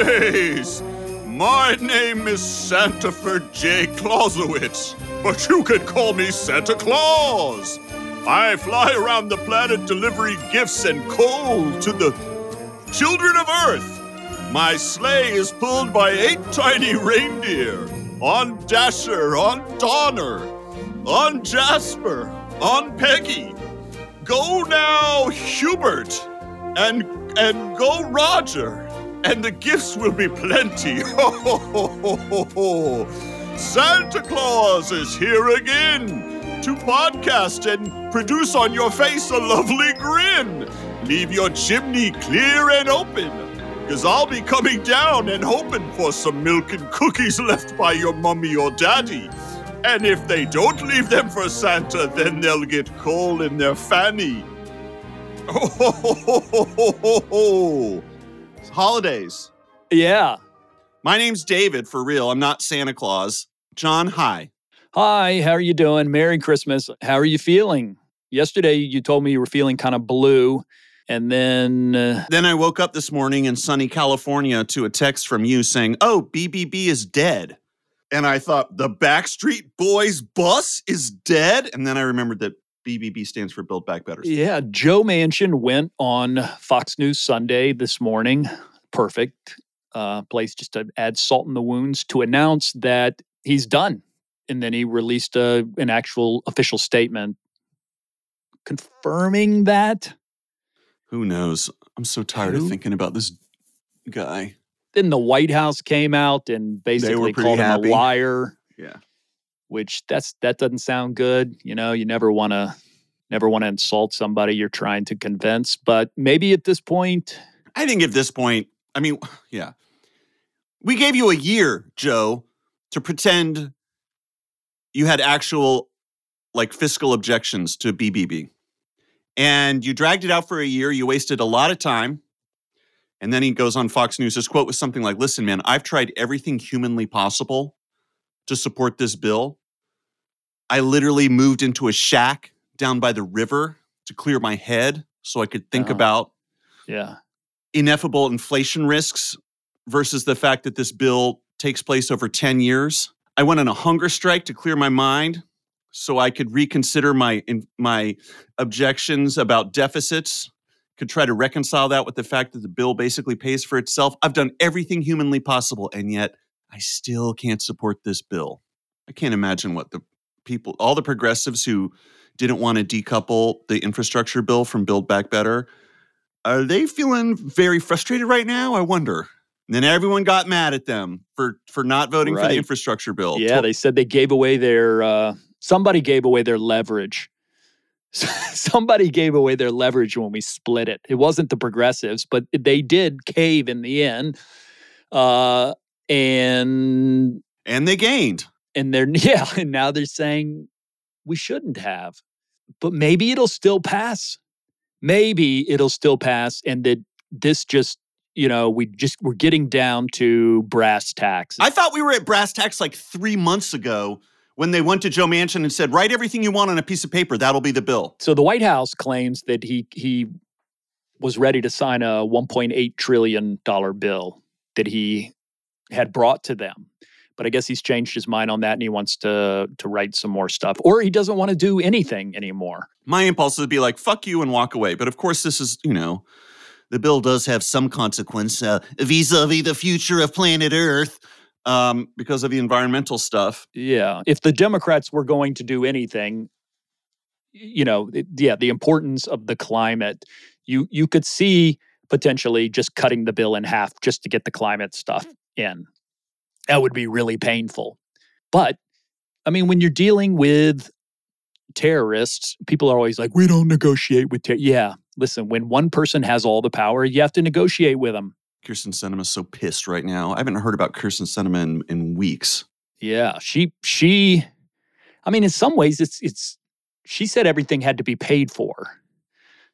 My name is Santaford J. Clausewitz, but you could call me Santa Claus. I fly around the planet delivering gifts and coal to the children of Earth. My sleigh is pulled by eight tiny reindeer on Dasher, on Donner, on Jasper, on Peggy. Go now, Hubert, and and go, Roger, and the gifts will be plenty. Ho. Santa Claus is here again to podcast and produce on your face a lovely grin. Leave your chimney clear and open, because I'll be coming down and hoping for some milk and cookies left by your mummy or daddy. And if they don't leave them for Santa, then they'll get coal in their fanny. Ho, ho, ho, ho, ho, ho, ho, holidays. Yeah. My name's David, for real. I'm not Santa Claus. John, hi. Hi, how are you doing? Merry Christmas. How are you feeling? Yesterday, you told me you were feeling kind of blue. And then, uh, Then I woke up this morning in sunny California to a text from you saying, Oh, BBB is dead. And I thought, the Backstreet Boys bus is dead? And then I remembered that BBB stands for Build Back Better. yeah, Joe Manchin went on Fox News Sunday this morning. Perfect uh, place just to add salt in the wounds to announce that he's done. And then he released a, an actual official statement confirming that. Who knows? I'm so tired Who? of thinking about this guy. Then the White House came out and basically called him a liar. Yeah. which that's that doesn't sound good. You know, you never want to never want to insult somebody you're trying to convince, but maybe at this point, I think at this point, I mean, yeah. We gave you a year, Joe, to pretend you had actual like fiscal objections to BBB. And you dragged it out for a year. You wasted a lot of time. And then he goes on Fox News. His quote was something like, Listen, man, I've tried everything humanly possible to support this bill. I literally moved into a shack down by the river to clear my head so I could think Oh. about yeah. ineffable inflation risks versus the fact that this bill takes place over 10 years. I went on a hunger strike to clear my mind so I could reconsider my in, my objections about deficits, could try to reconcile that with the fact that the bill basically pays for itself. I've done everything humanly possible and yet I still can't support this bill. I can't imagine what the people all the progressives who didn't want to decouple the infrastructure bill from build back better are they feeling very frustrated right now? I wonder. And then everyone got mad at them for for not voting for the infrastructure bill. Yeah, they said they gave away their uh somebody gave away their leverage. somebody gave away their leverage when we split it. It wasn't the progressives, but they did cave in the end. Uh and and they gained. and they're yeah and now they're saying we shouldn't have but maybe it'll still pass maybe it'll still pass and that this just you know we just we're getting down to brass tacks I thought we were at brass tacks like three months ago when they went to Joe Manchin and said, "Write everything you want on a piece of paper. That'll be the bill." so the white house claims that he he was ready to sign a 1.8 trillion dollar bill that he had brought to them but i guess he's changed his mind on that and he wants to to write some more stuff or he doesn't want to do anything anymore My impulse would be like, "Fuck you" and walk away. But of course, this is you know, the bill does have some consequence uh, vis-a-vis the future of planet Earth um, because of the environmental stuff. Yeah. If the Democrats were going to do anything, you know, it- yeah, the importance of the climate, you you could see potentially just cutting the bill in half just to get the climate stuff in. That would be really painful. But I mean, when you're dealing with terrorists, people are always like, "We don't negotiate with ter-. Yeah, listen, when one person has all the power, you have to negotiate with them. Kyrsten Sinema's so pissed right now. I haven't heard about Kyrsten Sinema in, in weeks. Yeah, she she I mean in some ways it's it's she said everything had to be paid for.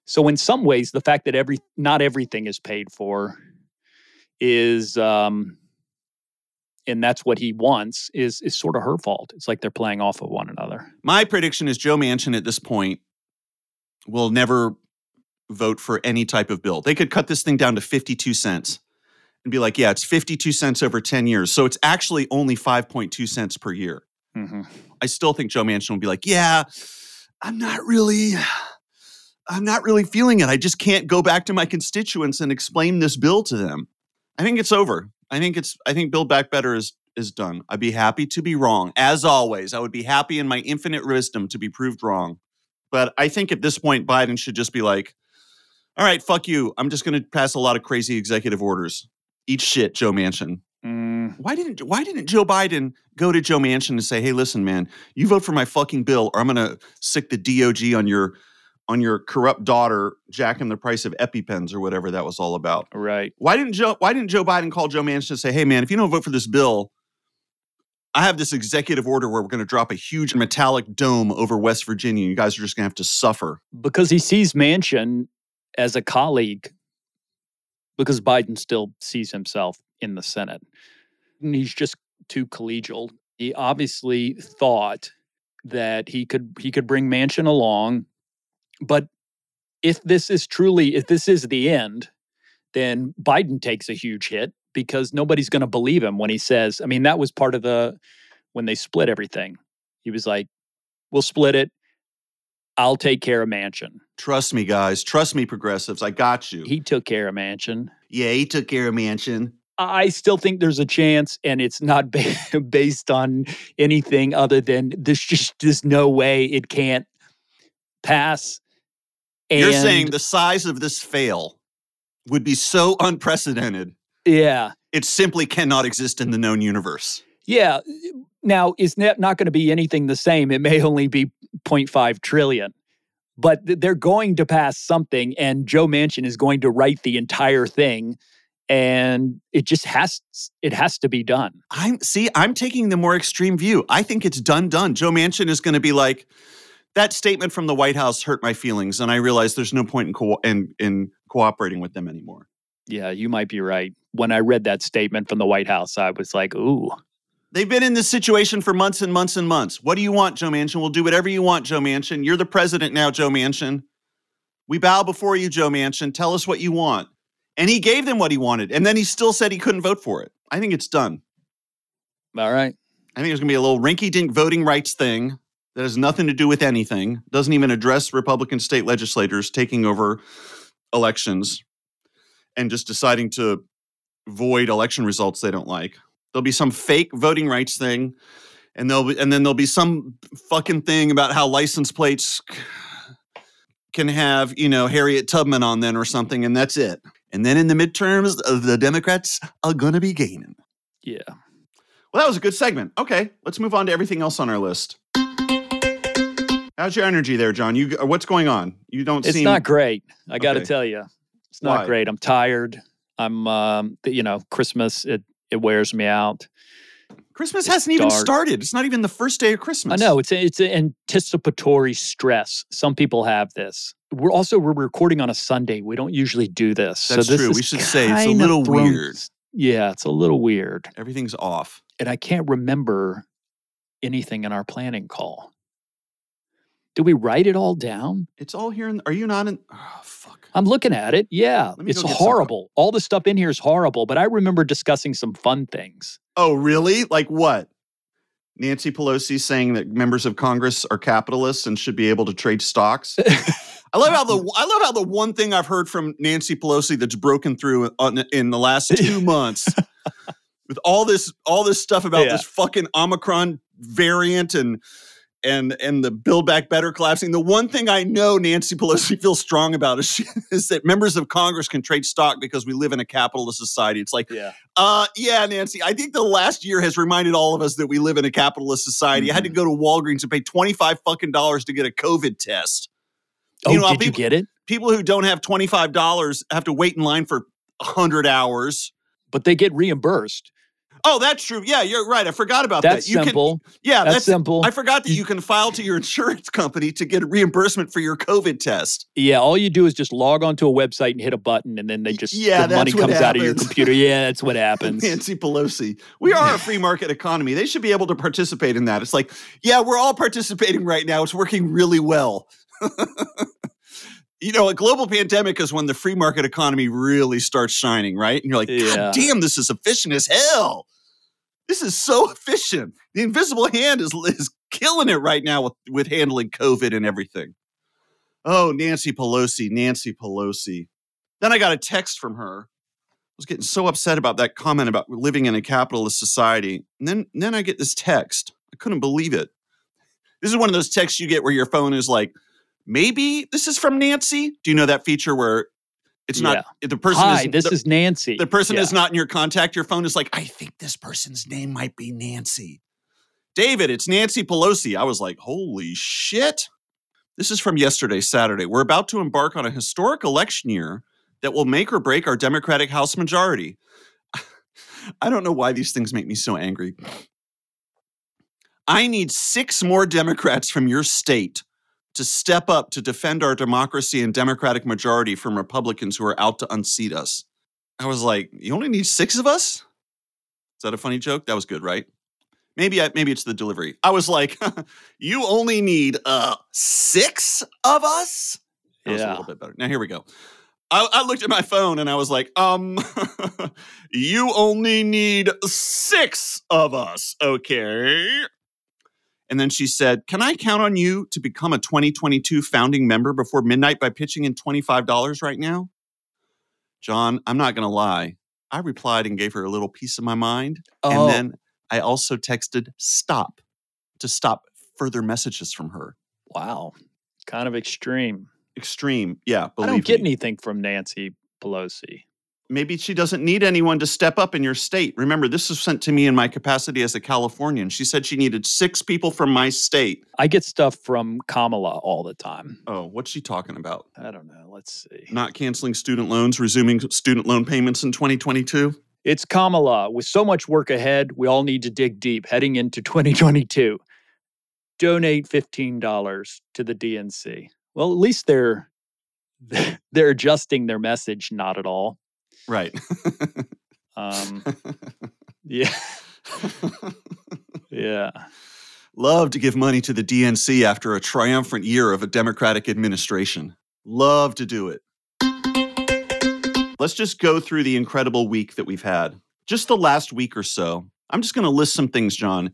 So in some ways the fact that every not everything is paid for is um and that's what he wants is is sort of her fault. It's like they're playing off of one another. My prediction is Joe Manchin at this point will never vote for any type of bill. They could cut this thing down to 52 cents and be like, yeah, it's 52 cents over 10 years. So it's actually only 5.2 cents per year. hmm I still think Joe Manchin will be like, yeah, I'm not really, I'm not really feeling it. I just can't go back to my constituents and explain this bill to them. I think it's over. I think it's, I think Build Back Better is, is done. I'd be happy to be wrong. As always, I would be happy in my infinite wisdom to be proved wrong. But I think at this point, Biden should just be like, all right, fuck you. I'm just going to pass a lot of crazy executive orders. Eat shit, Joe Manchin. Mm, Why didn't Why didn't Joe Biden go to Joe Manchin and say, "Hey, listen, man, you vote for my fucking bill, or I'm going to sick the DOJ on your on your corrupt daughter, jacking the price of EpiPens or whatever that was all about." right. Why didn't Joe Why didn't Joe Biden call Joe Manchin and say, "Hey, man, if you don't vote for this bill, I have this executive order where we're going to drop a huge metallic dome over West Virginia. You guys are just going to have to suffer." Because he sees Manchin as a colleague, because Biden still sees himself in the Senate. And he's just too collegial. He obviously thought that he could he could bring Manchin along, but if this is truly if this is the end, then Biden takes a huge hit because nobody's going to believe him when he says, I mean, that was part of the when they split everything. He was like, "We'll split it. I'll take care of Manchin. Trust me, guys. Trust me, progressives. I got you. He took care of Manchin. yeah, he took care of Manchin. I still think there's a chance, and it's not ba- based on anything other than there's just there's no way it can't pass. You're saying the size of this fail would be so unprecedented, yeah, it simply cannot exist in the known universe. yeah. Now is not not going to be anything the same. It may only be 0.5 trillion, but th- they're going to pass something, and Joe Manchin is going to write the entire thing, and it just has it has to be done. I'm see, I'm taking the more extreme view. I think it's done done. Joe Manchin is going to be like that statement from the White House hurt my feelings and I realized there's no point in co- in, in cooperating with them anymore. Yeah, you might be right. When I read that statement from the White House, I was like, "Ooh, They've been in this situation for months and months and months. What do you want, Joe Manchin? We'll do whatever you want, Joe Manchin. You're the president now, Joe Manchin. We bow before you, Joe Manchin. Tell us what you want. And he gave them what he wanted. And then he still said he couldn't vote for it. I think it's done. all right." I think there's going to be a little rinky dink voting rights thing that has nothing to do with anything, doesn't even address Republican state legislators taking over elections and just deciding to void election results they don't like. There'll be some fake voting rights thing. And there'll be, and then there'll be some fucking thing about how license plates can have, you know, Harriet Tubman on them or something, and that's it. And then in the midterms, uh, the Democrats are gonna be gaining. Yeah. Well, that was a good segment. Okay, let's move on to everything else on our list. How's your energy there, John? You uh, what's going on? You don't seem. It's seem not great. I got to Okay. tell you, it's not Why? great. I'm tired. I'm, um, you know, Christmas it it wears me out. Christmas it's hasn't even started. It's not even the first day of Christmas. I know it's a, it's an anticipatory stress. Some people have this. We're also we're recording on a Sunday. We don't usually do this. That's so this true. We should say it's a little thrown- weird. Yeah, it's a little weird, Everything's off. and I can't remember anything in our planning call. Did we write it all down? It's all here. In, are you not in? Oh, fuck. I'm looking at it. Yeah, it's go get some horrible. All the stuff in here is horrible, but I remember discussing some fun things. Oh, really? Like what? Nancy Pelosi saying that members of Congress are capitalists and should be able to trade stocks. I love how the I love how the one thing I've heard from Nancy Pelosi that's broken through on, in the last two months with all this all this stuff about Yeah. this fucking Omicron variant and and and the Build Back Better collapsing. The one thing I know Nancy Pelosi feels strong about is, she, is that members of Congress can trade stock because we live in a capitalist society. It's like, Yeah. uh, yeah, Nancy. I think the last year has reminded all of us that we live in a capitalist society. I had to Mm-hmm. go to Walgreens and pay twenty five fucking dollars to get a COVID test. Oh, You know, did you get it? People who don't have twenty five dollars have to wait in line for hundred hours. But they get reimbursed. Oh, that's true. Yeah, you're right. I forgot about That's that. You simple. Can, yeah, that's, that's, simple. I forgot that You- can file to your insurance company to get a reimbursement for your COVID test. yeah, all you do is just log onto a website and hit a button, and then they just Yeah, the money comes out of your computer. Yeah, that's what happens. Nancy Pelosi. We are a free market economy. They should be able to participate in that. It's like, yeah, we're all participating right now. It's working really well. you know, a global pandemic is when the free market economy really starts shining, right? And you're like, Yeah. God damn, this is efficient as hell. This is so efficient. The invisible hand is, is killing it right now with, with handling COVID and everything. Oh, Nancy Pelosi, Nancy Pelosi. Then I got a text from her. I was getting so upset about that comment about living in a capitalist society. And then, then I get this text. I couldn't believe it. This is one of those texts you get where your phone is like, maybe this is from Nancy. Do you know that feature where it's not the person Hi, is this the, is Nancy. the person Yeah. is not in your contact. Your phone is like, I think this person's name might be Nancy. David, it's Nancy Pelosi. I was like, holy shit. This is from yesterday, Saturday. We're about to embark on a historic election year that will make or break our Democratic House majority. I don't know why these things make me so angry. I need six more Democrats from your state to step up to defend our democracy and Democratic majority from Republicans who are out to unseat us. I was like, you only need six of us? Is that a funny joke? That was good, right? Maybe I, maybe it's the delivery. I was like, you only need uh six of us. That was a little bit better. Now here we go. I, I looked at my phone and I was like, um, you only need six of us, okay? And then she said, Can I count on you to become a 2022 founding member before midnight by pitching in $25 right now? John, I'm not going to lie. I replied and gave her a little piece of my mind. Oh, And then I also texted stop to stop further messages from her. wow. Kind of extreme. Extreme. Yeah. I don't get me. anything from Nancy Pelosi. Maybe she doesn't need anyone to step up in your state. Remember, this was sent to me in my capacity as a Californian. She said she needed six people from my state. I get stuff from Kamala all the time. Oh, what's she talking about? I don't know. Let's see. Not canceling student loans, resuming student loan payments in 2022? It's Kamala. With so much work ahead, we all need to dig deep heading into 2022. Donate $15 to the DNC. Well, at least they're they're adjusting their message not at all. Right. Um, yeah. Yeah. Love to give money to the DNC after a triumphant year of a Democratic administration. Love to do it. Let's just go through the incredible week that we've had. Just the last week or so. I'm just going to list some things, John.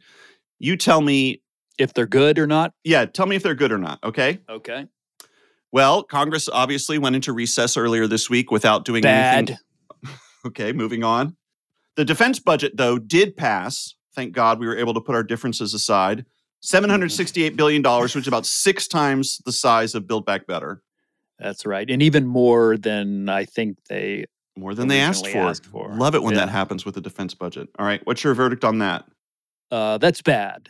You tell me, If they're good or not. yeah, tell me if they're good or not, okay? Okay. Well, Congress obviously went into recess earlier this week without doing anything. Okay, moving on. The defense budget, though, did pass. Thank God we were able to put our differences aside. $768 billion, which is about six times the size of Build Back Better. That's right. And even more than I think they More than they asked for. asked for. Love it when Yeah. that happens with the defense budget. All right, what's your verdict on that? uh that's bad.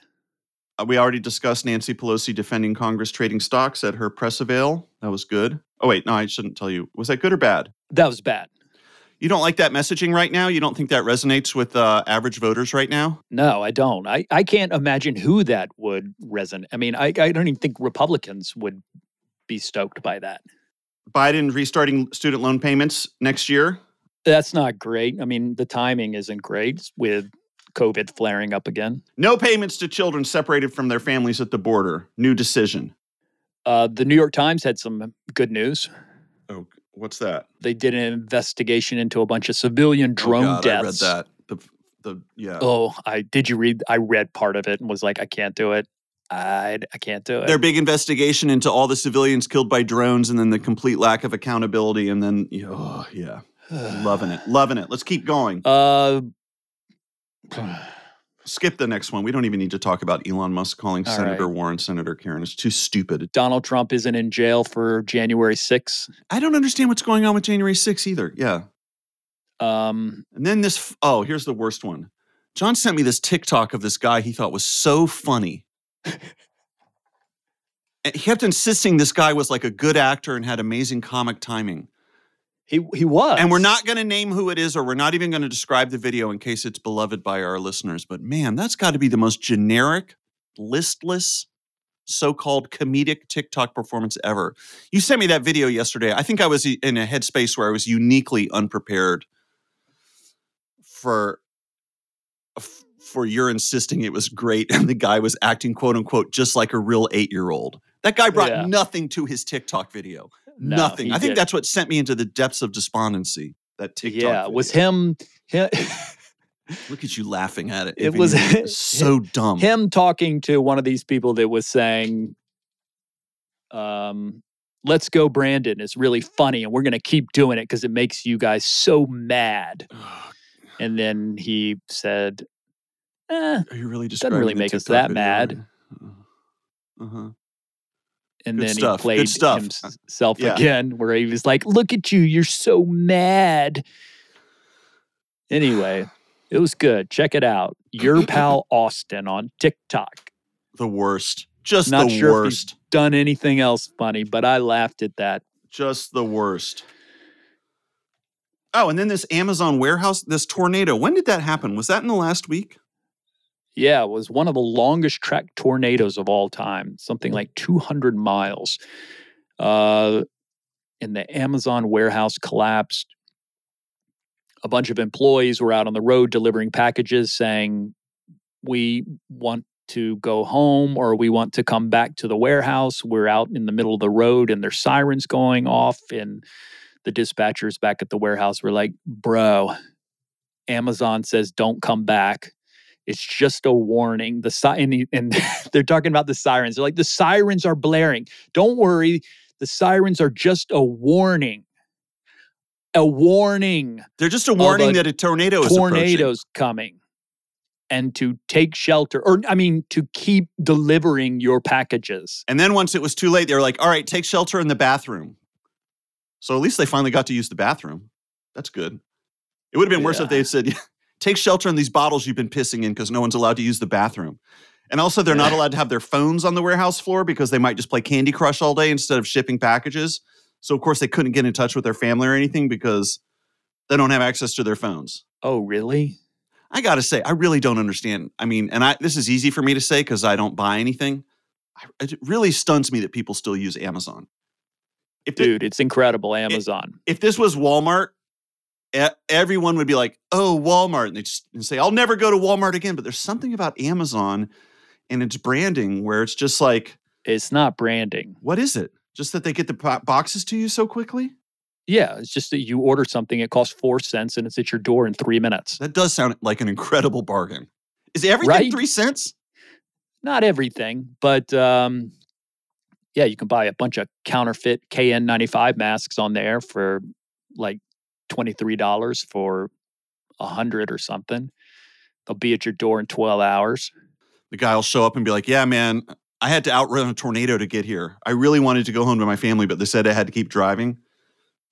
Uh, we already discussed Nancy Pelosi defending Congress trading stocks at her press avail. That was good. Oh, wait, no, I shouldn't tell you. Was that good or bad? That was bad. You don't like that messaging right now? You don't think that resonates with uh, average voters right now? No, I don't. I, I can't imagine who that would resonate. I mean, I, I don't even think Republicans would be stoked by that. Biden restarting student loan payments next year. That's not great. I mean, the timing isn't great with COVID flaring up again. No payments to children separated from their families at the border. New decision. Uh, the New York Times had some good news. Oh, what's that? They did an investigation into a bunch of civilian drone oh God, deaths. I read that. The the yeah. Oh, I did you read? I read part of it and was like, I can't do it. I I can't do it. Their big investigation into all the civilians killed by drones, and then the complete lack of accountability, and then yeah, oh, yeah, loving it, loving it. Let's keep going. Uh, Skip the next one. We don't even need to talk about Elon Musk calling All Senator right. Warren Senator Karen. It's too stupid. Donald Trump isn't in jail for January 6th. I don't understand what's going on with January 6th either. Yeah. Um, And then this, oh, here's the worst one. John sent me this TikTok of this guy he thought was so funny. And he kept insisting this guy was like a good actor and had amazing comic timing. He he was, And we're not going to name who it is, or we're not even going to describe the video in case it's beloved by our listeners. But man, that's got to be the most generic, listless, so called comedic TikTok performance ever. You sent me that video yesterday. I think I was in a headspace where I was uniquely unprepared for. For your insisting it was great, and the guy was acting "quote unquote" just like a real eight-year-old. That guy brought Yeah. nothing to his TikTok video. No, Nothing. I think didn't. that's what sent me into the depths of despondency. That TikTok. yeah, it was him, him Look at you laughing at it. It was- so dumb. him talking to one of these people that was saying, um, let's go, Brandon. It's really funny, and we're going to keep doing it because it makes you guys so mad. And then he said, eh, Are you really just really make us that mad. Uh huh. And Good then stuff, he played himself Yeah. again, where he was like, "Look at you, you're so mad." Anyway, it was good. Check it out. Your pal Austin on TikTok. The worst. Just Not the sure if he's worst. done anything else funny, but I laughed at that. Just the worst. Oh, and then this Amazon warehouse, this tornado. When did that happen? Was that in the last week? Yeah, it was one of the longest track tornadoes of all time, something like 200 miles. Uh, and the Amazon warehouse collapsed. A bunch of employees were out on the road delivering packages saying, We want to go home or we want to come back to the warehouse. We're out in the middle of the road and there's sirens going off. And the dispatchers back at the warehouse were like, Bro, Amazon says don't come back. It's just a warning. The si- and, he- and they're talking about the sirens. They're like, the sirens are blaring. Don't worry. The sirens are just a warning. A warning. They're just a warning the that a tornado is. Tornadoes coming. And to take shelter, or I mean, to keep delivering your packages. And then once it was too late, they were like, all right, take shelter in the bathroom. So at least they finally got to use the bathroom. That's good. It would have been worse if they said, take shelter in these bottles you've been pissing in because no one's allowed to use the bathroom. And also, they're not allowed to have their phones on the warehouse floor because they might just play Candy Crush all day instead of shipping packages. So, of course, they couldn't get in touch with their family or anything because they don't have access to their phones. Oh, really? I got to say, I really don't understand. I mean, and I this is easy for me to say because I don't buy anything. I, it really stuns me that people still use Amazon. If Dude, it's incredible. Amazon. if this was Walmart, everyone would be like, "Oh, Walmart," and they just and say, "I'll never go to Walmart again." But there's something about Amazon and its branding where it's just like, It's not branding. what is it? Just that they get the boxes to you so quickly? Yeah, it's just that you order something, it costs four cents, and it's at your door in three minutes. That does sound like an incredible bargain. Is everything Right? three cents? Not everything, but um, yeah, you can buy a bunch of counterfeit KN95 masks on there for like $23 for a hundred or something. They'll be at your door in 12 hours. The guy will show up and be like, "Yeah, man, I had to outrun a tornado to get here. I really wanted to go home to my family, but they said I had to keep driving.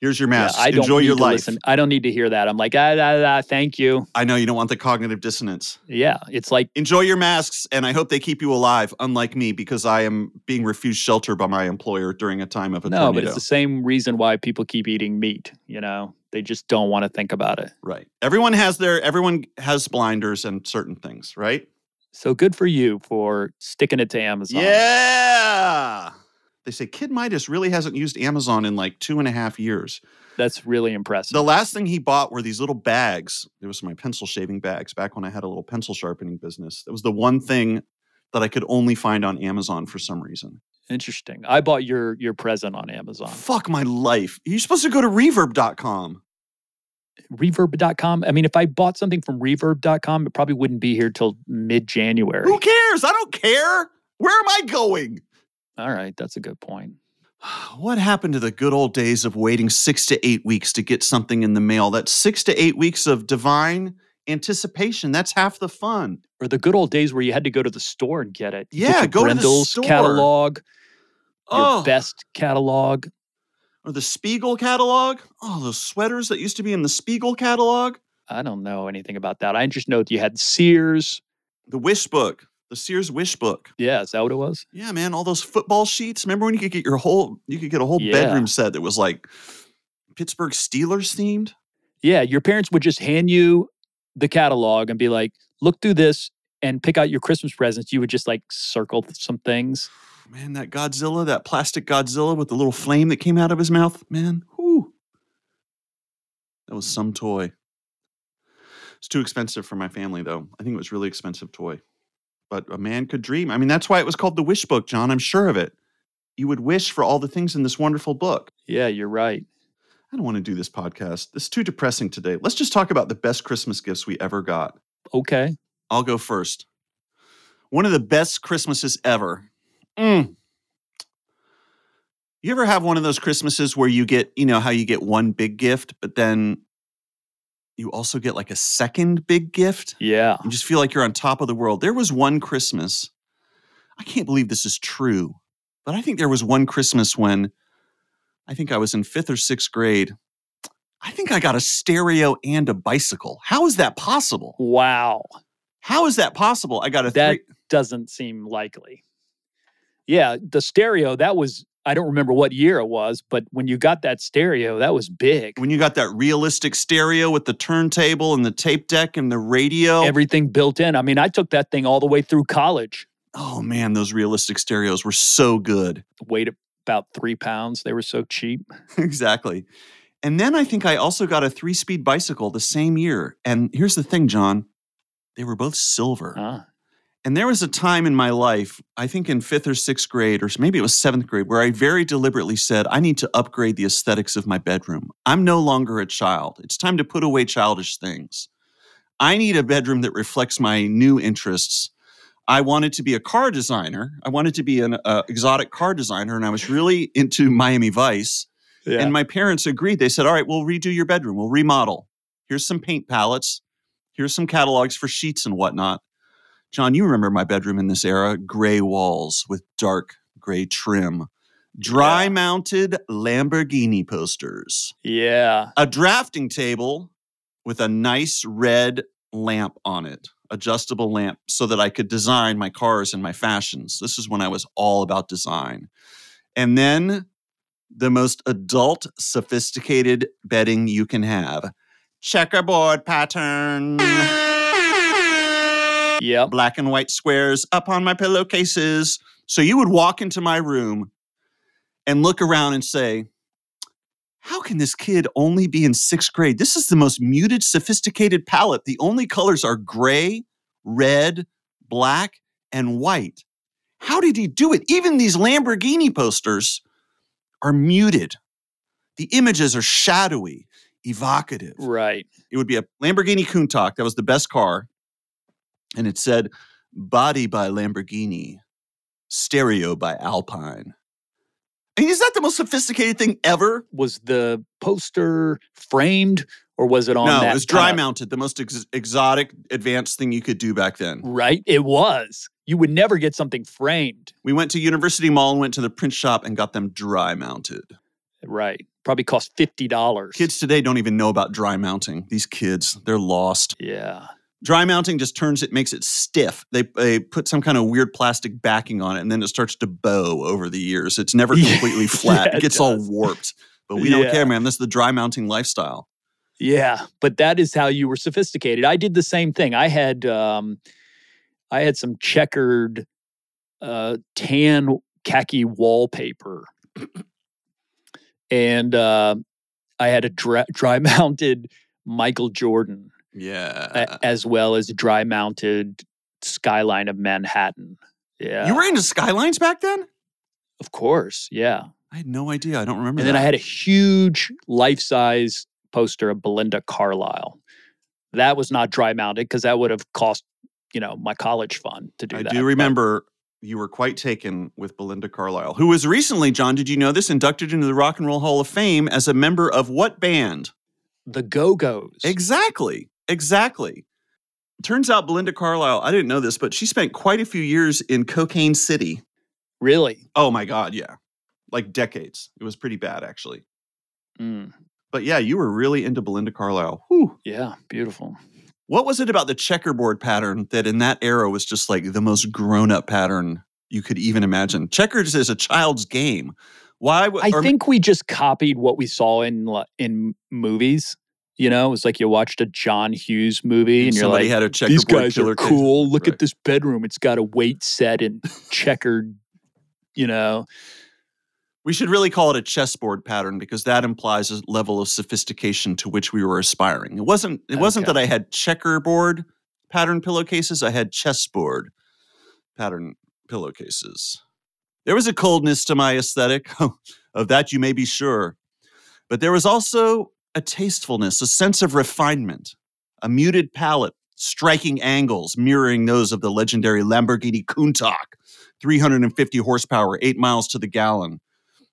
Here's your Yeah, mask. I don't Enjoy your life." listen. I don't need to hear that. I'm like, ah, ah, ah, thank you. I know you don't want the cognitive dissonance. Yeah, it's like, Enjoy your masks, and I hope they keep you alive, unlike me, because I am being refused shelter by my employer during a time of a no, tornado. but it's the same reason why people keep eating meat. You know, they just don't want to think about it. right. Everyone has their everyone has blinders and certain things, right? So good for you for sticking it to Amazon. Yeah. They say Kid Midas really hasn't used Amazon in like two and a half years. That's really impressive. The last thing he bought were these little bags. It was my pencil shaving bags back when I had a little pencil sharpening business. That was the one thing that I could only find on Amazon for some reason. Interesting. I bought your your present on Amazon. Fuck my life. You're supposed to go to reverb.com. Reverb.com. I mean, if I bought something from reverb.com, it probably wouldn't be here till mid January. Who cares? I don't care. Where am I going? All right, that's a good point. What happened to the good old days of waiting six to eight weeks to get something in the mail? That's six to eight weeks of divine anticipation. That's half the fun. Or the good old days where you had to go to the store and get it. You Yeah, go to the store. catalog, your Oh, best catalog. or the Spiegel catalog. Oh, those sweaters that used to be in the Spiegel catalog. I don't know anything about that. I just know that you had Sears. The Wish book, the Sears Wish book. Yeah, is that what it was? Yeah, man, all those football sheets. Remember when you could get your whole you could get a whole Yeah. bedroom set that was like Pittsburgh Steelers themed? Yeah, your parents would just hand you the catalog and be like, look through this and pick out your Christmas presents. You would just like circle some things. Man, that Godzilla, that plastic Godzilla with the little flame that came out of his mouth, man. Whoo. That was some toy. It's too expensive for my family, though. I think it was really expensive toy. But a man could dream. I mean, that's why it was called the Wish Book, John. I'm sure of it. you would wish for all the things in this wonderful book. Yeah, you're right. I don't want to do this podcast. This is too depressing today. Let's just talk about the best Christmas gifts we ever got. Okay. I'll go first. One of the best Christmases ever. Mm. You ever have one of those Christmases where you get, you know, how you get one big gift, but then you also get like a second big gift? Yeah. You just feel like you're on top of the world. There was one Christmas. I can't believe this is true, but I think there was one Christmas when I think I was in fifth or sixth grade. I think I got a stereo and a bicycle. How is that possible? Wow. How is that possible? I got a That three. doesn't seem likely. Yeah, the stereo, that was, I don't remember what year it was, but when you got that stereo, that was big. When you got that realistic stereo with the turntable and the tape deck and the radio. Everything built in. I mean, I took that thing all the way through college. oh man, those realistic stereos were so good. Weighed about three pounds. They were so cheap. exactly. And then I think I also got a three speed bicycle the same year. And here's the thing, John they were both silver. Ah, And there was a time in my life, I think in fifth or sixth grade, or maybe it was seventh grade, where I very deliberately said, I need to upgrade the aesthetics of my bedroom. I'm no longer a child. It's time to put away childish things. I need a bedroom that reflects my new interests. I wanted to be a car designer. I wanted to be an uh, exotic car designer, and I was really into Miami Vice. yeah. And my parents agreed. They said, All right, we'll redo your bedroom. We'll remodel. Here's some paint palettes. Here's some catalogs for sheets and whatnot. John, you remember my bedroom in this era gray walls with dark gray trim, dry mounted Lamborghini posters, yeah. a drafting table with a nice red lamp on it, adjustable lamp, so that I could design my cars and my fashions. This is when I was all about design. And then the most adult, sophisticated bedding you can have checkerboard pattern, Yep. black and white squares up on my pillowcases. So you would walk into my room and look around and say, how can this kid only be in sixth grade? This is the most muted, sophisticated palette. The only colors are gray, red, black, and white. How did he do it? Even these Lamborghini posters are muted. The images are shadowy, evocative. Right. It would be a Lamborghini Countach. That was the best car. And it said, body by Lamborghini, stereo by Alpine. I mean, is that the most sophisticated thing ever? Was the poster framed or was it on no, it was dry mounted, the most ex- exotic, advanced thing you could do back then. Right. It was. You would never get something framed. We went to University Mall and went to the print shop and got them dry mounted. Right. Probably cost fifty dollars. Kids today don't even know about dry mounting. These kids, they're lost. Yeah. Dry mounting just turns it, makes it stiff. They, they put some kind of weird plastic backing on it, and then it starts to bow over the years. It's never Yeah, completely flat. yeah, it it gets all warped. But we don't care, man. This is the dry mounting lifestyle. Yeah, but that is how you were sophisticated. I did the same thing. I had um I had some checkered uh tan khaki wallpaper. and uh I had a dry, dry mounted Michael Jordan Yeah. a- as well as dry mounted skyline of Manhattan. Yeah. You were into skylines back then? of course. Yeah. I had no idea. I don't remember And then. I had a huge life size poster of Belinda Carlisle. That was not dry mounted because that would have cost, you know, my college fund to do I that. I do but- remember you were quite taken with Belinda Carlisle, who was recently, John, did you know this, inducted into the Rock and Roll Hall of Fame as a member of what band? the Go Go's. Exactly. Exactly. Turns out Belinda Carlisle, I didn't know this, but she spent quite a few years in Cocaine City. really? Oh my God, yeah. Like decades. It was pretty bad, actually. Mm, But yeah, you were really into Belinda Carlisle. Whew. yeah, beautiful. What was it about the checkerboard pattern that in that era was just like the most grown up pattern you could even imagine? Checkers is a child's game. Why? w- I think we just copied what we saw in in movies. You know, it was like you watched a John Hughes movie and, you're like, had a these guys are kid." cool. Look Right. at this bedroom. It's got a weight set and checkered, you know. We should really call it a chessboard pattern because that implies a level of sophistication to which we were aspiring. It wasn't it wasn't Okay. that I had checkerboard pattern pillowcases, I had chessboard pattern pillowcases. There was a coldness to my aesthetic, of that you may be sure. But there was also a tastefulness, a sense of refinement, a muted palette, striking angles mirroring those of the legendary Lamborghini Countach, 350 horsepower, 8 miles to the gallon.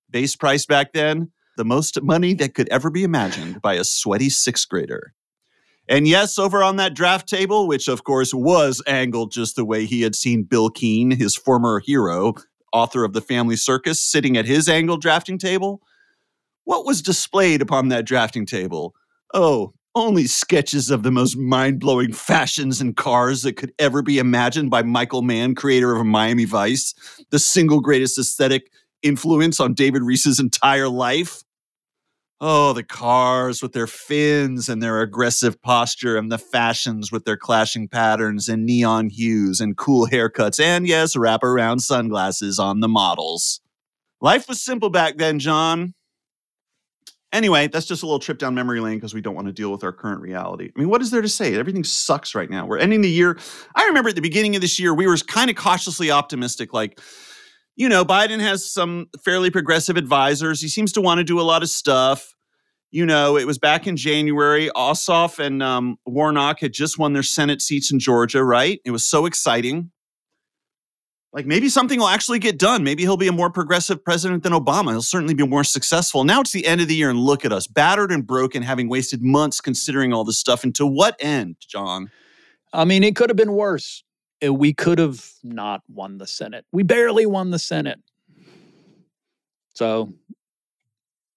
Base price back then, the most money that could ever be imagined by a sweaty sixth grader. And yes, over on that draft table, which of course was angled just the way he had seen Bill Keane, his former hero, author of The Family Circus, sitting at his angled drafting table, what was displayed upon that drafting table? Oh, only sketches of the most mind blowing fashions and cars that could ever be imagined by Michael Mann, creator of Miami Vice, the single greatest aesthetic influence on David Rees's entire life. Oh, the cars with their fins and their aggressive posture, and the fashions with their clashing patterns and neon hues and cool haircuts, and yes, wraparound sunglasses on the models. Life was simple back then, John. Anyway, that's just a little trip down memory lane because we don't want to deal with our current reality. I mean, what is there to say? Everything sucks right now. We're ending the year. I remember at the beginning of this year, we were kind of cautiously optimistic, like, you know, Biden has some fairly progressive advisors. He seems to want to do a lot of stuff. You know, it was back in January. Ossoff and um, Warnock had just won their Senate seats in Georgia, right? It was so exciting like maybe something will actually get done. Maybe he'll be a more progressive president than Obama. He'll certainly be more successful. Now it's the end of the year, and look at us, battered and broken, having wasted months considering all this stuff. And to what end, John? I mean, it could have been worse. Uh, we could have not won the Senate. We barely won the Senate. So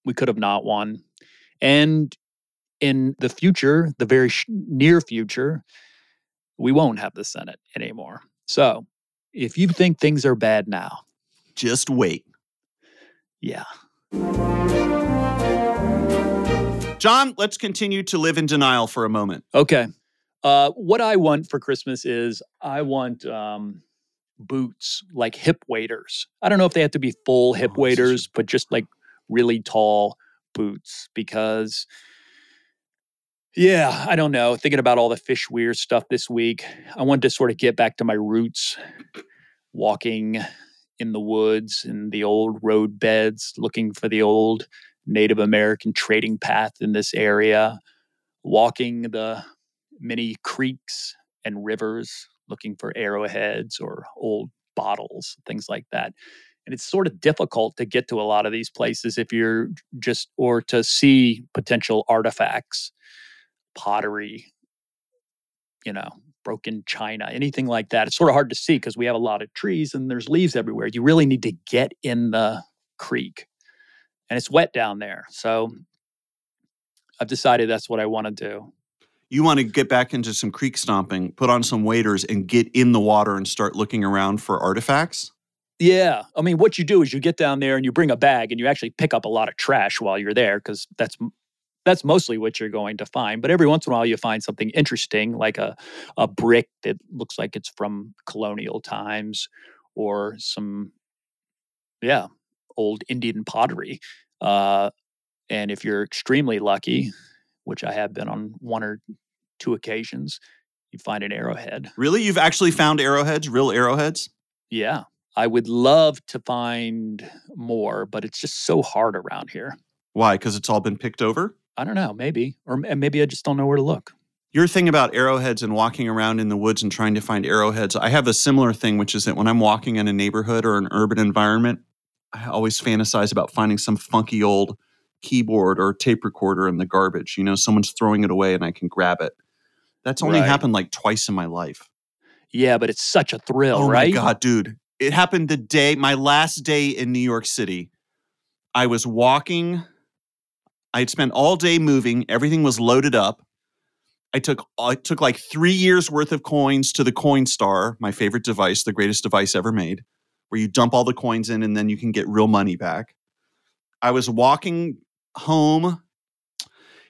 we could have not won. And in the future, the very near future, we won't have the Senate anymore. So if you think things are bad now, just wait. Yeah. John, let's continue to live in denial for a moment. Okay. Uh, what I want for Christmas is I want um, boots, like hip waders. I don't know if they have to be full hip oh, waders, but just like really tall boots because yeah, I don't know. Thinking about all the fish weir stuff this week, I wanted to sort of get back to my roots, walking in the woods in the old road beds, looking for the old Native American trading path in this area, walking the many creeks and rivers, looking for arrowheads or old bottles, things like that. And it's sort of difficult to get to a lot of these places if you're just, or to see potential artifacts pottery, you know, broken china, anything like that. It's sort of hard to see because we have a lot of trees and there's leaves everywhere. You really need to get in the creek and it's wet down there. So I've decided that's what I want to do. You want to get back into some creek stomping, put on some waders, and get in the water and start looking around for artifacts? Yeah. I mean, what you do is you get down there and you bring a bag and you actually pick up a lot of trash while you're there because that's that's mostly what you're going to find. But every once in a while, you find something interesting, like a, a brick that looks like it's from colonial times or some, yeah, old Indian pottery. Uh, and if you're extremely lucky, which I have been on one or two occasions, you find an arrowhead. Really? You've actually found arrowheads, real arrowheads? Yeah. I would love to find more, but it's just so hard around here. Why? Because it's all been picked over? I don't know, maybe, or maybe I just don't know where to look. Your thing about arrowheads and walking around in the woods and trying to find arrowheads, I have a similar thing, which is that when I'm walking in a neighborhood or an urban environment, I always fantasize about finding some funky old keyboard or tape recorder in the garbage. You know, someone's throwing it away and I can grab it. That's only right. happened like twice in my life. Yeah, but it's such a thrill, oh right? Oh my God, dude. It happened the day, my last day in New York City. I was walking I had spent all day moving. Everything was loaded up. I took I took like three years worth of coins to the Coinstar, my favorite device, the greatest device ever made, where you dump all the coins in and then you can get real money back. I was walking home,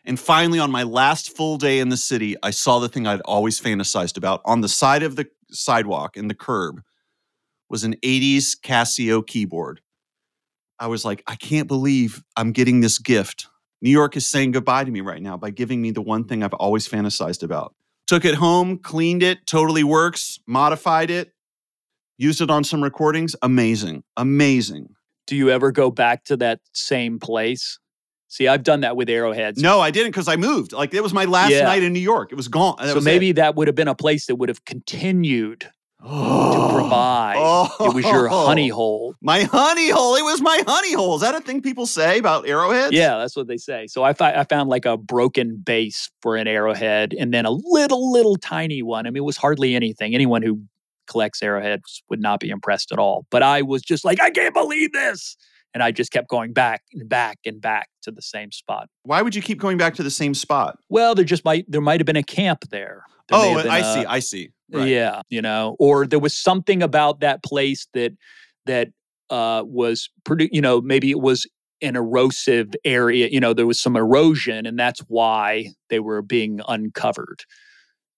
and finally, on my last full day in the city, I saw the thing I'd always fantasized about. On the side of the sidewalk in the curb was an 80s Casio keyboard. I was like, I can't believe I'm getting this gift New York is saying goodbye to me right now by giving me the one thing I've always fantasized about. Took it home, cleaned it, totally works, modified it. Used it on some recordings. Amazing. Amazing. Do you ever go back to that same place? See, I've done that with arrowheads. No, I didn't because I moved. Like it was my last Yeah. night in New York. It was gone. That so was maybe it. that would have been a place that would have continued to provide. Oh. It was your oh. honey hole. My honey hole. It was my honey hole. Is that a thing people say about arrowheads? Yeah, that's what they say. So I, fi- I found like a broken base for an arrowhead and then a little, little tiny one. I mean, it was hardly anything. Anyone who collects arrowheads would not be impressed at all. But I was just like, I can't believe this. And I just kept going back and back and back to the same spot. Why would you keep going back to the same spot? Well, there just might there might have been a camp there. There oh, I a- see. I see. Right. Yeah, you know, or there was something about that place that that uh, was pretty. You know, maybe it was an erosive area. You know, there was some erosion, and that's why they were being uncovered.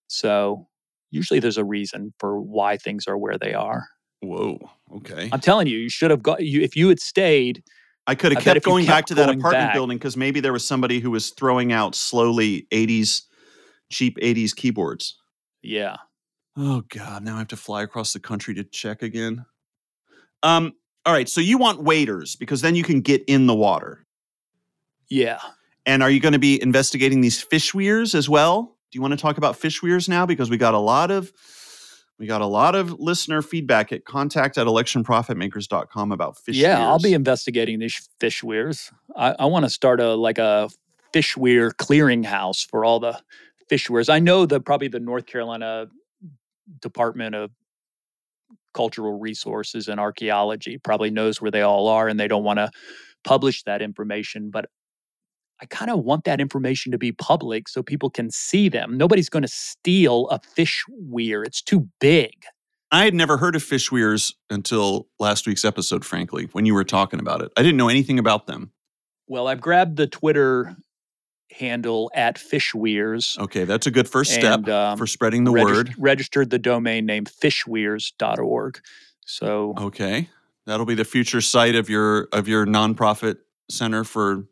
So usually, there's a reason for why things are where they are. Whoa. Okay. I'm telling you, you should have got you if you had stayed. I could have kept going kept back to that apartment back- building because maybe there was somebody who was throwing out slowly 80s, cheap 80s keyboards. Yeah, Oh God! Now I have to fly across the country to check again. Um. All right. So you want waders because then you can get in the water. yeah. And are you going to be investigating these fish weirs as well? Do you want to talk about fish weirs now? Because we got a lot of we got a lot of listener feedback at contact at electionprofitmakers.com about fish yeah, I'll be investigating these fish weirs. I, I want to start a like a fish weir clearinghouse for all the fish weirs. I know that probably the North Carolina Department of Cultural Resources and Archaeology probably knows where they all are, and they don't want to publish that information. But I kind of want that information to be public so people can see them. Nobody's going to steal a fish weir; it's too big. I had never heard of fish weirs until last week's episode, frankly, when you were talking about it. I didn't know anything about them. Well, I've grabbed the Twitter handle at Fish Weirs. Okay, that's a good first step and, um, for spreading the word. Registered the domain name fishweirs.org. So Okay. That'll be the future site of your of your nonprofit center for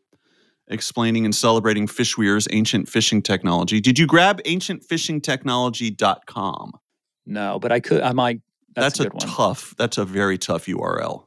explaining and celebrating fish weirs, ancient fishing technology. Did you grab ancientfishingtechnology.com? no, but I could. I might. That's, That's, a one. tough. That's a very tough URL.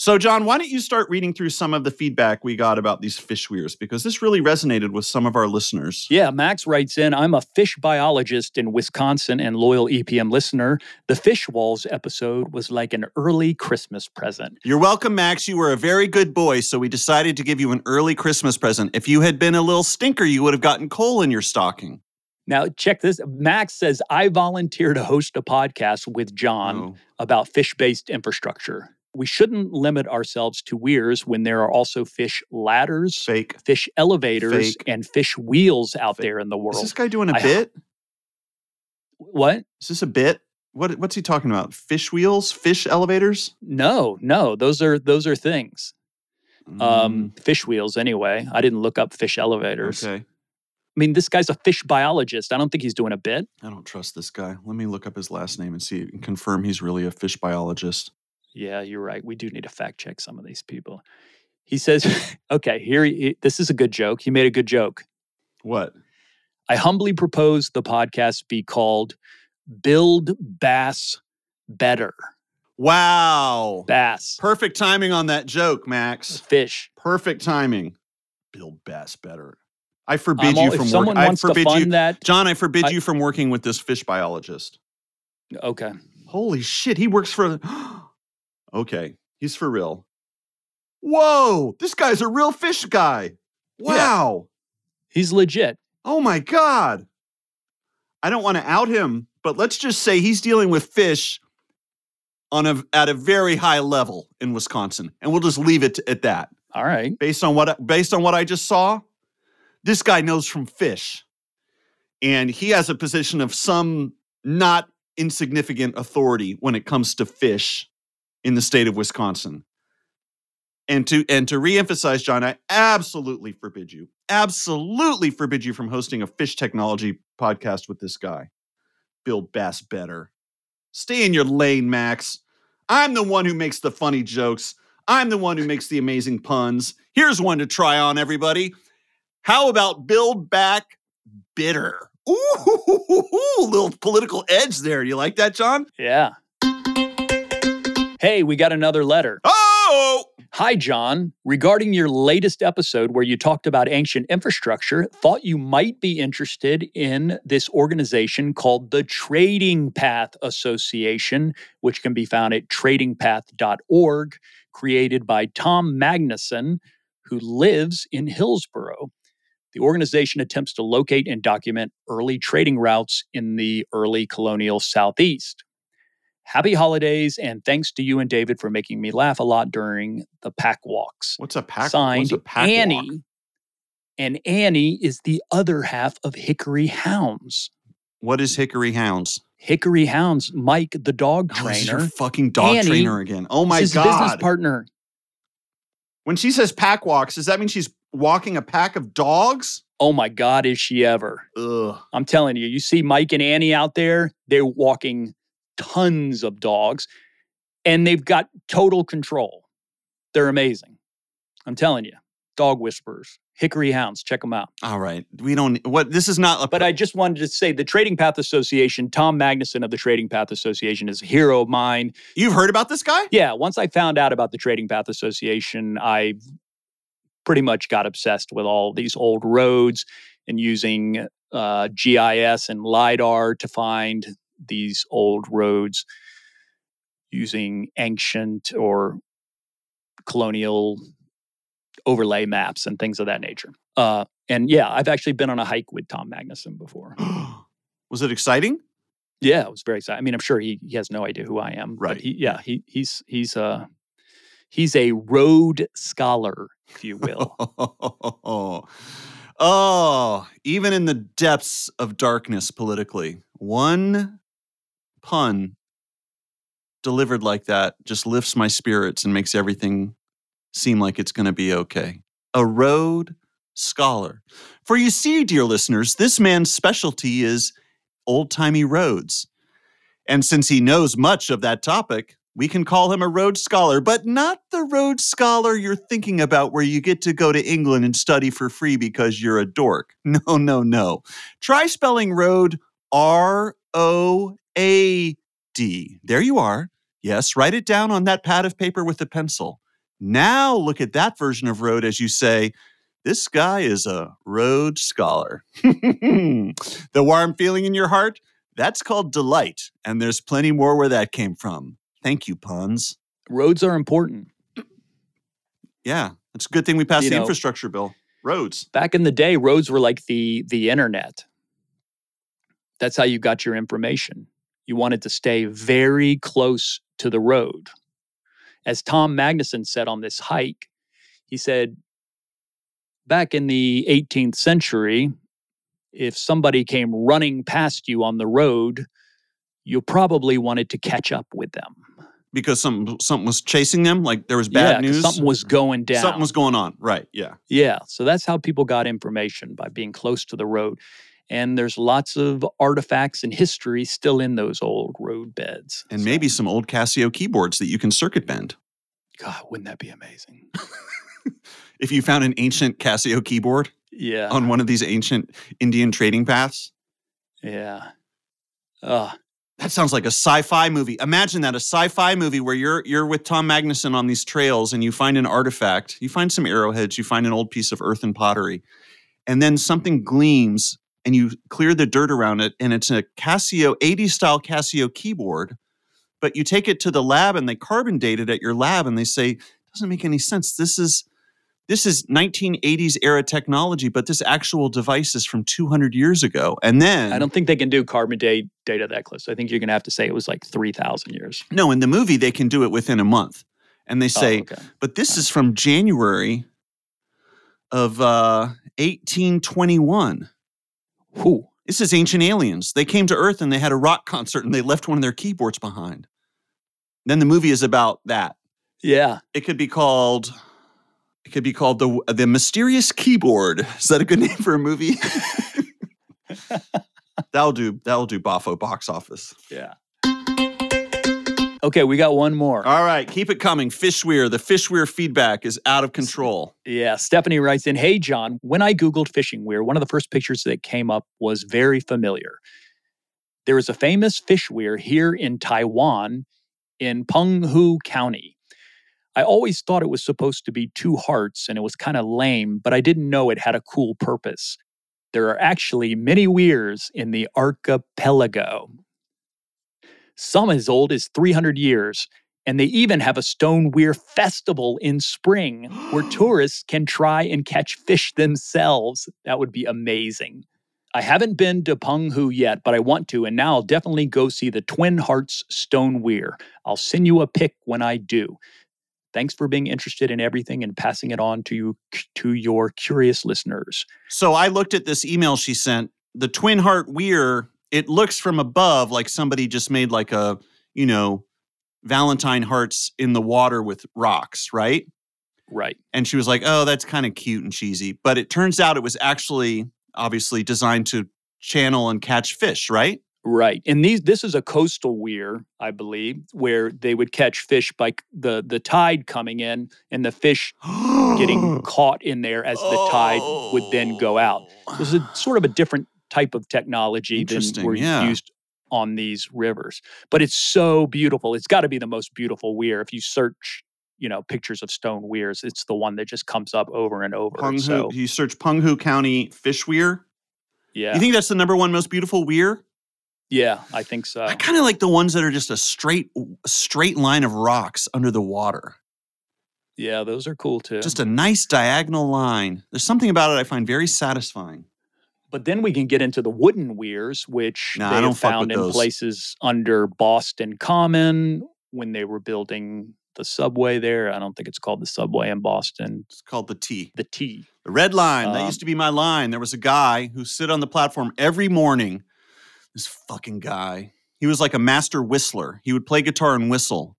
So, John, why don't you start reading through some of the feedback we got about these fish weirs because this really resonated with some of our listeners. Yeah, Max writes in I'm a fish biologist in Wisconsin and loyal EPM listener. The Fish Walls episode was like an early Christmas present. You're welcome, Max. You were a very good boy, so we decided to give you an early Christmas present. If you had been a little stinker, you would have gotten coal in your stocking. Now, check this. Max says, I volunteer to host a podcast with John Oh. about fish based infrastructure. We shouldn't limit ourselves to weirs when there are also fish ladders, Fake. fish elevators, Fake. and fish wheels out Fake. there in the world. Is this guy doing a I- bit? what? Is this a bit? What what's he talking about? Fish wheels? Fish elevators? No, no, those are those are things. Mm, Um, fish wheels, anyway. I didn't look up fish elevators. okay. I mean, this guy's a fish biologist. I don't think he's doing a bit. I don't trust this guy. Let me look up his last name and see and confirm he's really a fish biologist. Yeah, you're right. We do need to fact check some of these people. He says, okay, here, he, this is a good joke. He made a good joke. What? I humbly propose the podcast be called Build Bass Better. Wow. Bass, Perfect timing on that joke, Max. fish. Perfect timing. Build bass better. I forbid I'm you from working. I forbid you, that, John. I forbid I- you from working with this fish biologist. okay. Holy shit, he works for. Okay, he's for real. Whoa, this guy's a real fish guy. Wow. He's legit. Oh my God. I don't want to out him, but let's just say he's dealing with fish on a at a very high level in Wisconsin, and we'll just leave it at that. All right. Based on what based on what I just saw, this guy knows from fish, and he has a position of some not insignificant authority when it comes to fish in the state of Wisconsin. And to and to reemphasize, John, I absolutely forbid you, absolutely forbid you from hosting a fish technology podcast with this guy. Build Bass better. Stay in your lane, Max. I'm the one who makes the funny jokes. I'm the one who makes the amazing puns. Here's one to try on, everybody. How about build back bitter? Ooh, little political edge there. You like that, John? Yeah. Hey, we got another letter. Oh, Hi, John. Regarding your latest episode where you talked about ancient infrastructure, thought you might be interested in this organization called the Trading Path Association, which can be found at tradingpath.org, created by Tom Magnuson, who lives in Hillsborough. The organization attempts to locate and document early trading routes in the early colonial Southeast. Happy holidays, and thanks to you and David for making me laugh a lot during the pack walks. what's a pack? Signed what's a pack Annie. walk? And Annie is the other half of Hickory Hounds. What is Hickory Hounds? Hickory Hounds, Mike, the dog Oh, your trainer, fucking dog Annie trainer again. Oh my is his business partner. when she says pack walks, does that mean she's walking a pack of dogs? Oh my God, is she ever? Ugh. I'm telling you, you see Mike and Annie out there, they're walking tons of dogs and they've got total control. They're amazing. I'm telling you, dog whisperers, Hickory Hounds, check them out. All right, we don't. What this is not. A, But I just wanted to say the Trading Path Association, Tom Magnuson of the Trading Path Association is a hero of mine. you've heard about this guy? Yeah, once I found out about the Trading Path Association, I pretty much got obsessed with all these old roads and using uh, GIS and LIDAR to find these old roads using ancient or colonial overlay maps and things of that nature. Uh, and yeah, I've actually been on a hike with Tom Magnuson before. was it exciting? Yeah, it was very exciting. I mean, I'm sure he he has no idea who I am. Right. But he, yeah, he he's he's uh he's a road scholar, if you will. oh, even in the depths of darkness politically, one pun delivered like that just lifts my spirits and makes everything seem like it's going to be okay. A road scholar. For you see, dear listeners, this man's specialty is old timey roads. And since he knows much of that topic, we can call him a Rhodes Scholar, but not the Rhodes Scholar you're thinking about where you get to go to England and study for free because you're a dork. No, no, no. Try spelling road R O A D. There you are. Yes, write it down on that pad of paper with a pencil. Now look at that version of road as you say, this guy is a Rhodes Scholar. the warm feeling in your heart? That's called delight, and there's plenty more where that came from. Thank you, puns. Roads are important. Yeah, it's a good thing we passed You the know- infrastructure bill. Roads. Back in the day, roads were like the the internet. That's how you got your information. You wanted to stay very close to the road. As Tom Magnuson said on this hike, he said, back in the 18th century, if somebody came running past you on the road, you probably wanted to catch up with them. Because something something was chasing them, like there was bad yeah, news. something was going down. Something was going on. Right. Yeah. Yeah. So that's how people got information by being close to the road. And there's lots of artifacts and history still in those old road beds. And So, maybe some old Casio keyboards that you can circuit bend. God, wouldn't that be amazing? If you found an ancient Casio keyboard Yeah. on one of these ancient Indian trading paths, yeah. Uh, That sounds like a sci-fi movie. Imagine that a sci-fi movie where you're you're with Tom Magnuson on these trails and you find an artifact, you find some arrowheads, you find an old piece of earthen pottery, and then something gleams and you clear the dirt around it and it's a Casio 80 style Casio keyboard, but you take it to the lab and they carbon date it at your lab and they say doesn't make any sense. This is this is 1980s era technology, but this actual device is from 200 years ago. And then I don't think they can do carbon date data that close. I think you're going to have to say it was like 3,000 years. No, in the movie they can do it within a month. And they Oh, say, okay. but this is from January of uh, 1821. Whew. This is ancient aliens. They came to Earth and they had a rock concert and they left one of their keyboards behind. Then the movie is about that. Yeah. It could be called it could be called the the mysterious keyboard. Is that a good name for a movie? that'll do that'll do Boffo box office. Yeah. Okay, we got one more. All right, keep it coming. Fishweir, the Fishweir feedback is out of control. Yeah, Stephanie writes in Hey, John, when I Googled fishing weir, one of the first pictures that came up was very familiar. There is a famous fish weir here in Taiwan. in Penghu County. I always thought it was supposed to be two hearts and it was kind of lame, but I didn't know it had a cool purpose. There are actually many weirs in the archipelago. Some as old as 300 years, and they even have a stone weir festival in spring where tourists can try and catch fish themselves. That would be amazing. I haven't been to Penghu yet, but I want to, and now I'll definitely go see the Twin Hearts Stone Weir. I'll send you a pic when I do. Thanks for being interested in everything and passing it on to you to your curious listeners. So I looked at this email she sent. The Twin Heart Weir, it looks from above like somebody just made like a, you know, Valentine hearts in the water with rocks, right? Right. And she was like, "Oh, that's kind of cute and cheesy." But it turns out it was actually obviously designed to channel and catch fish, right? Right. And these this is a coastal weir, I believe, where they would catch fish by the the tide coming in and the fish getting caught in there as the tide would then go out. This is a, sort of a different type of technology than we're yeah. used on these rivers. But it's so beautiful. It's got to be the most beautiful weir. If you search, you know, pictures of stone weirs, it's the one that just comes up over and over. Penghu, So you search Penghu County fish weir. yeah. You think that's the number one most beautiful weir? yeah, I think so. I kind of like the ones that are just a straight straight line of rocks under the water. Yeah, those are cool too. Just a nice diagonal line. There's something about it I find very satisfying. But then we can get into the wooden weirs, which I they have found in those. places under Boston Common when they were building the subway there. I don't think it's called the subway in Boston. It's called the T. The T. The red line. that Um, used to be my line. There was a guy who sit on the platform every morning. This fucking guy. He was like a master whistler. He would play guitar and whistle.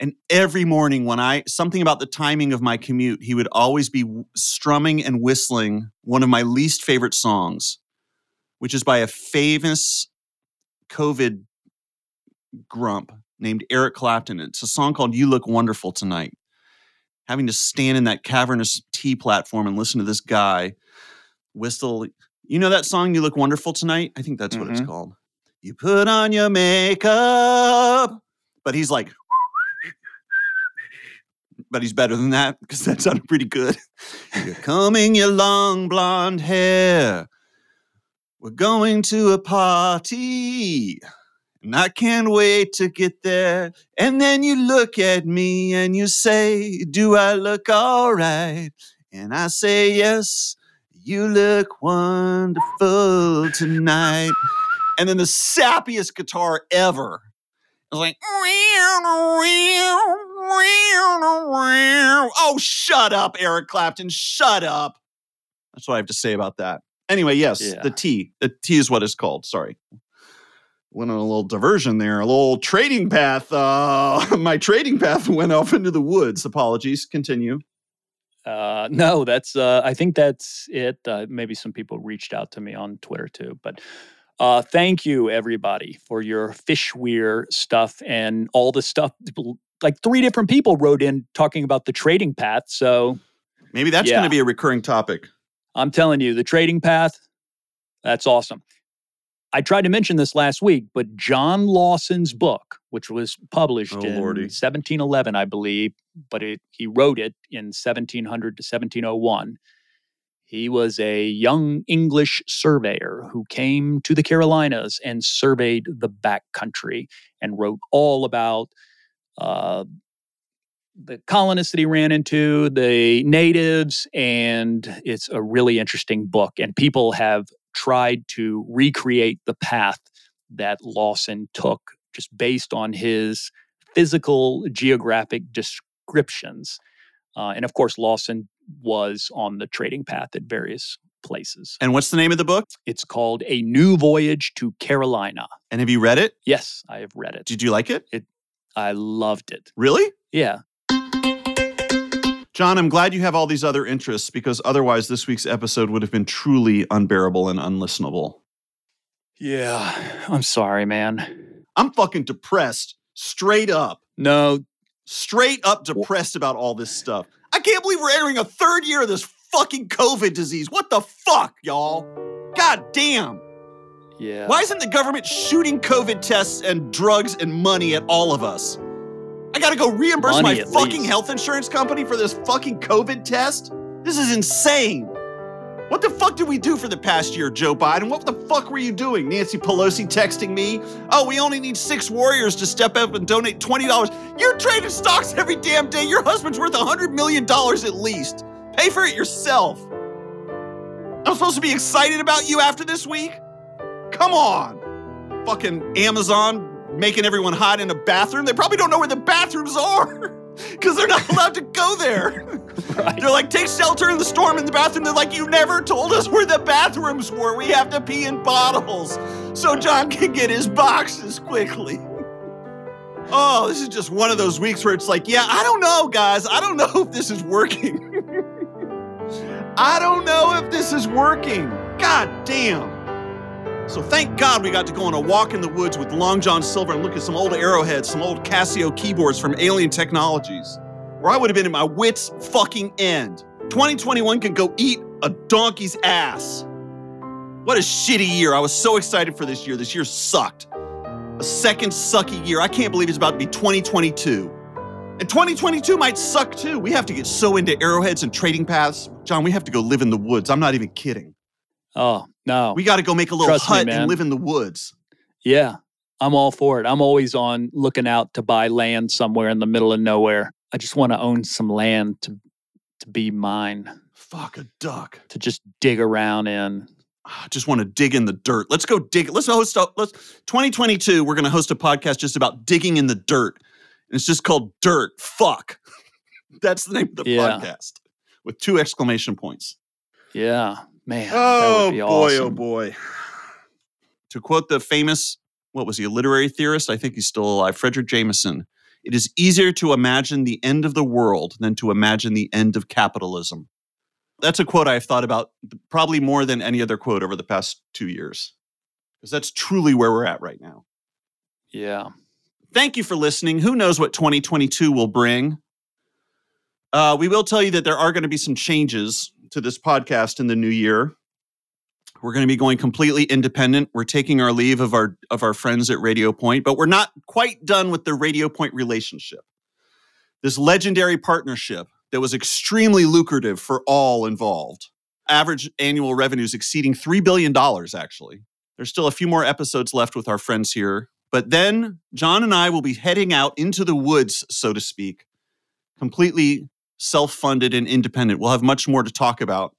And every morning when I something about the timing of my commute, he would always be strumming and whistling one of my least favorite songs, which is by a famous COVID grump named Eric Clapton. It's a song called You Look Wonderful Tonight. Having to stand in that cavernous T platform and listen to this guy whistle. You know that song, You Look Wonderful Tonight? I think that's what it's Mhm. called. You put on your makeup. But he's like, but he's better than that because that sounded pretty good. You're combing your long blonde hair. We're going to a party. And I can't wait to get there. And then you look at me and you say, Do I look all right? And I say, Yes, you look wonderful tonight. And then the sappiest guitar ever. I was like, oh, shut up, Eric Clapton. Shut up. That's what I have to say about that. Anyway, yes, Yeah. the T. The T is what it's called. Sorry. Went on a little diversion there, a little trading path. Uh, my trading path went off into the woods. Apologies. Continue. Uh, no, that's. Uh, I think that's it. Uh, maybe some people reached out to me on Twitter too, but uh, thank you everybody for your fish weir stuff and all the stuff. Like three different people wrote in talking about the trading path. So Maybe that's Yeah. going to be a recurring topic. I'm telling you, the trading path, that's awesome. I tried to mention this last week, but John Lawson's book, which was published Oh, in Lordy. 1711, I believe, but it, he wrote it in 1700 to 1701. He was a young English surveyor who came to the Carolinas and surveyed the backcountry and wrote all about uh, the colonists that he ran into, the natives, and it's a really interesting book. And people have tried to recreate the path that Lawson took just based on his physical geographic descriptions. Uh, and of course, Lawson was on the trading path at various places. And what's the name of the book? It's called A New Voyage to Carolina. And have you read it? Yes, I have read it. Did you like it? I loved it. Really? Yeah. John, I'm glad you have all these other interests because otherwise this week's episode would have been truly unbearable and unlistenable. Yeah. I'm sorry, man. I'm fucking depressed, straight up. No, Straight up depressed about all this stuff. I can't believe we're entering a third year of this fucking COVID disease. What the fuck, y'all? God damn. Yeah. Why isn't the government shooting COVID tests and drugs and money at all of us? I got to go reimburse Money my fucking least. health insurance company for this fucking COVID test? This is insane. What the fuck did we do for the past year, Joe Biden? What the fuck were you doing? Nancy Pelosi texting me, oh, we only need six warriors to step up and donate $20. You're trading stocks every damn day. Your husband's worth $100 million at least. Pay for it yourself. I'm supposed to be excited about you after this week? Come on. Fucking Amazon making everyone hide in a bathroom. They probably don't know where the bathrooms are because they're not allowed to go there. Right. They're like, take shelter in the storm in the bathroom. They're like, you never told us where the bathrooms were. We have to pee in bottles so John can get his boxes quickly. Oh, this is just one of those weeks where it's like, yeah, I don't know, guys. I don't know if this is working. I don't know if this is working. God damn. So thank God we got to go on a walk in the woods with Long John Silver and look at some old arrowheads, some old Casio keyboards from Alien Technologies, where I would have been at my wits fucking end. 2021 can go eat a donkey's ass. What a shitty year. I was so excited for this year. This year sucked. A second sucky year. I can't believe it's about to be 2022. And 2022 might suck too. We have to get so into arrowheads and trading paths. John, we have to go live in the woods. I'm not even kidding. Oh no. We got to go make a little Trust me, hut man. and live in the woods. Yeah, I'm all for it. I'm always on looking out to buy land somewhere in the middle of nowhere. I just want to own some land to to be mine, Fuck a duck. to just dig around in. I just want to dig in the dirt. Let's go dig. Let's host a let's 2022. We're going to host a podcast just about digging in the dirt. And it's just called Dirt Fuck. That's the name of the Yeah. podcast with two exclamation points. Yeah, man. Oh boy, awesome. oh boy. To quote the famous, what was he, a literary theorist? I think he's still alive, Fredric Jameson. It is easier to imagine the end of the world than to imagine the end of capitalism. That's a quote I've thought about probably more than any other quote over the past two years. Because that's truly where we're at right now. Yeah. Thank you for listening. Who knows what 2022 will bring? Uh, we will tell you that there are going to be some changes to this podcast in the new year. We're going to be going completely independent. We're taking our leave of our of our friends at Radio Point, but we're not quite done with the Radio Point relationship. This legendary partnership that was extremely lucrative for all involved. Average annual revenues exceeding $3 billion, actually. There's still a few more episodes left with our friends here but then John and I will be heading out into the woods, so to speak, completely self funded and independent. We'll have much more to talk about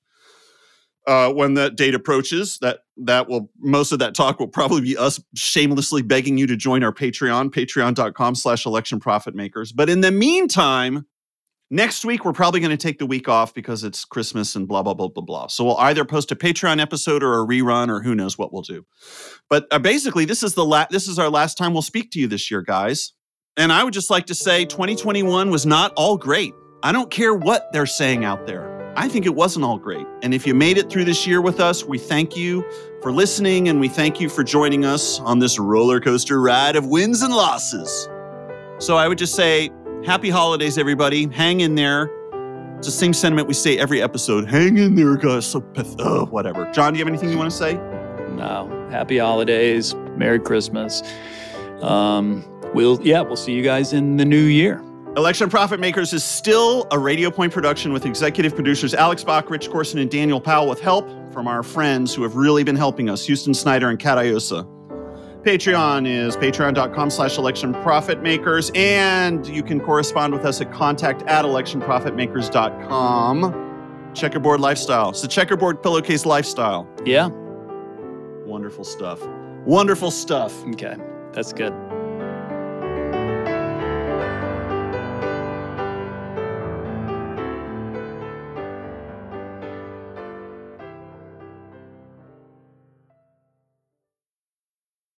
uh, when that date approaches. That that will most of that talk will probably be us shamelessly begging you to join our Patreon, patreon.com slash election profit makers. But in the meantime, next week we're probably going to take the week off because it's Christmas and blah blah blah blah blah. So we'll either post a Patreon episode or a rerun or who knows what we'll do. But uh, basically, this is the la- this is our last time we'll speak to you this year, guys. And I would just like to say 2021 was not all great. I don't care what they're saying out there. I think it wasn't all great. And if you made it through this year with us, we thank you for listening and we thank you for joining us on this roller coaster ride of wins and losses. So I would just say happy holidays, everybody. Hang in there. It's the same sentiment we say every episode. Hang in there, guys. So oh, whatever. John, do you have anything you want to say? No. Happy holidays. Merry Christmas. Um, we'll yeah, we'll see you guys in the new year. Election Profit Makers is still a Radio Point production with executive producers Alex Bach, Rich Corson, and Daniel Powell with help from our friends who have really been helping us, Houston Snyder and Kat Iosa. Patreon is patreon.com slash election profit makers, and you can correspond with us at contact at electionprofitmakers.com. Checkerboard lifestyle. It's the checkerboard pillowcase lifestyle. Yeah. Wonderful stuff. Wonderful stuff. Okay. That's good.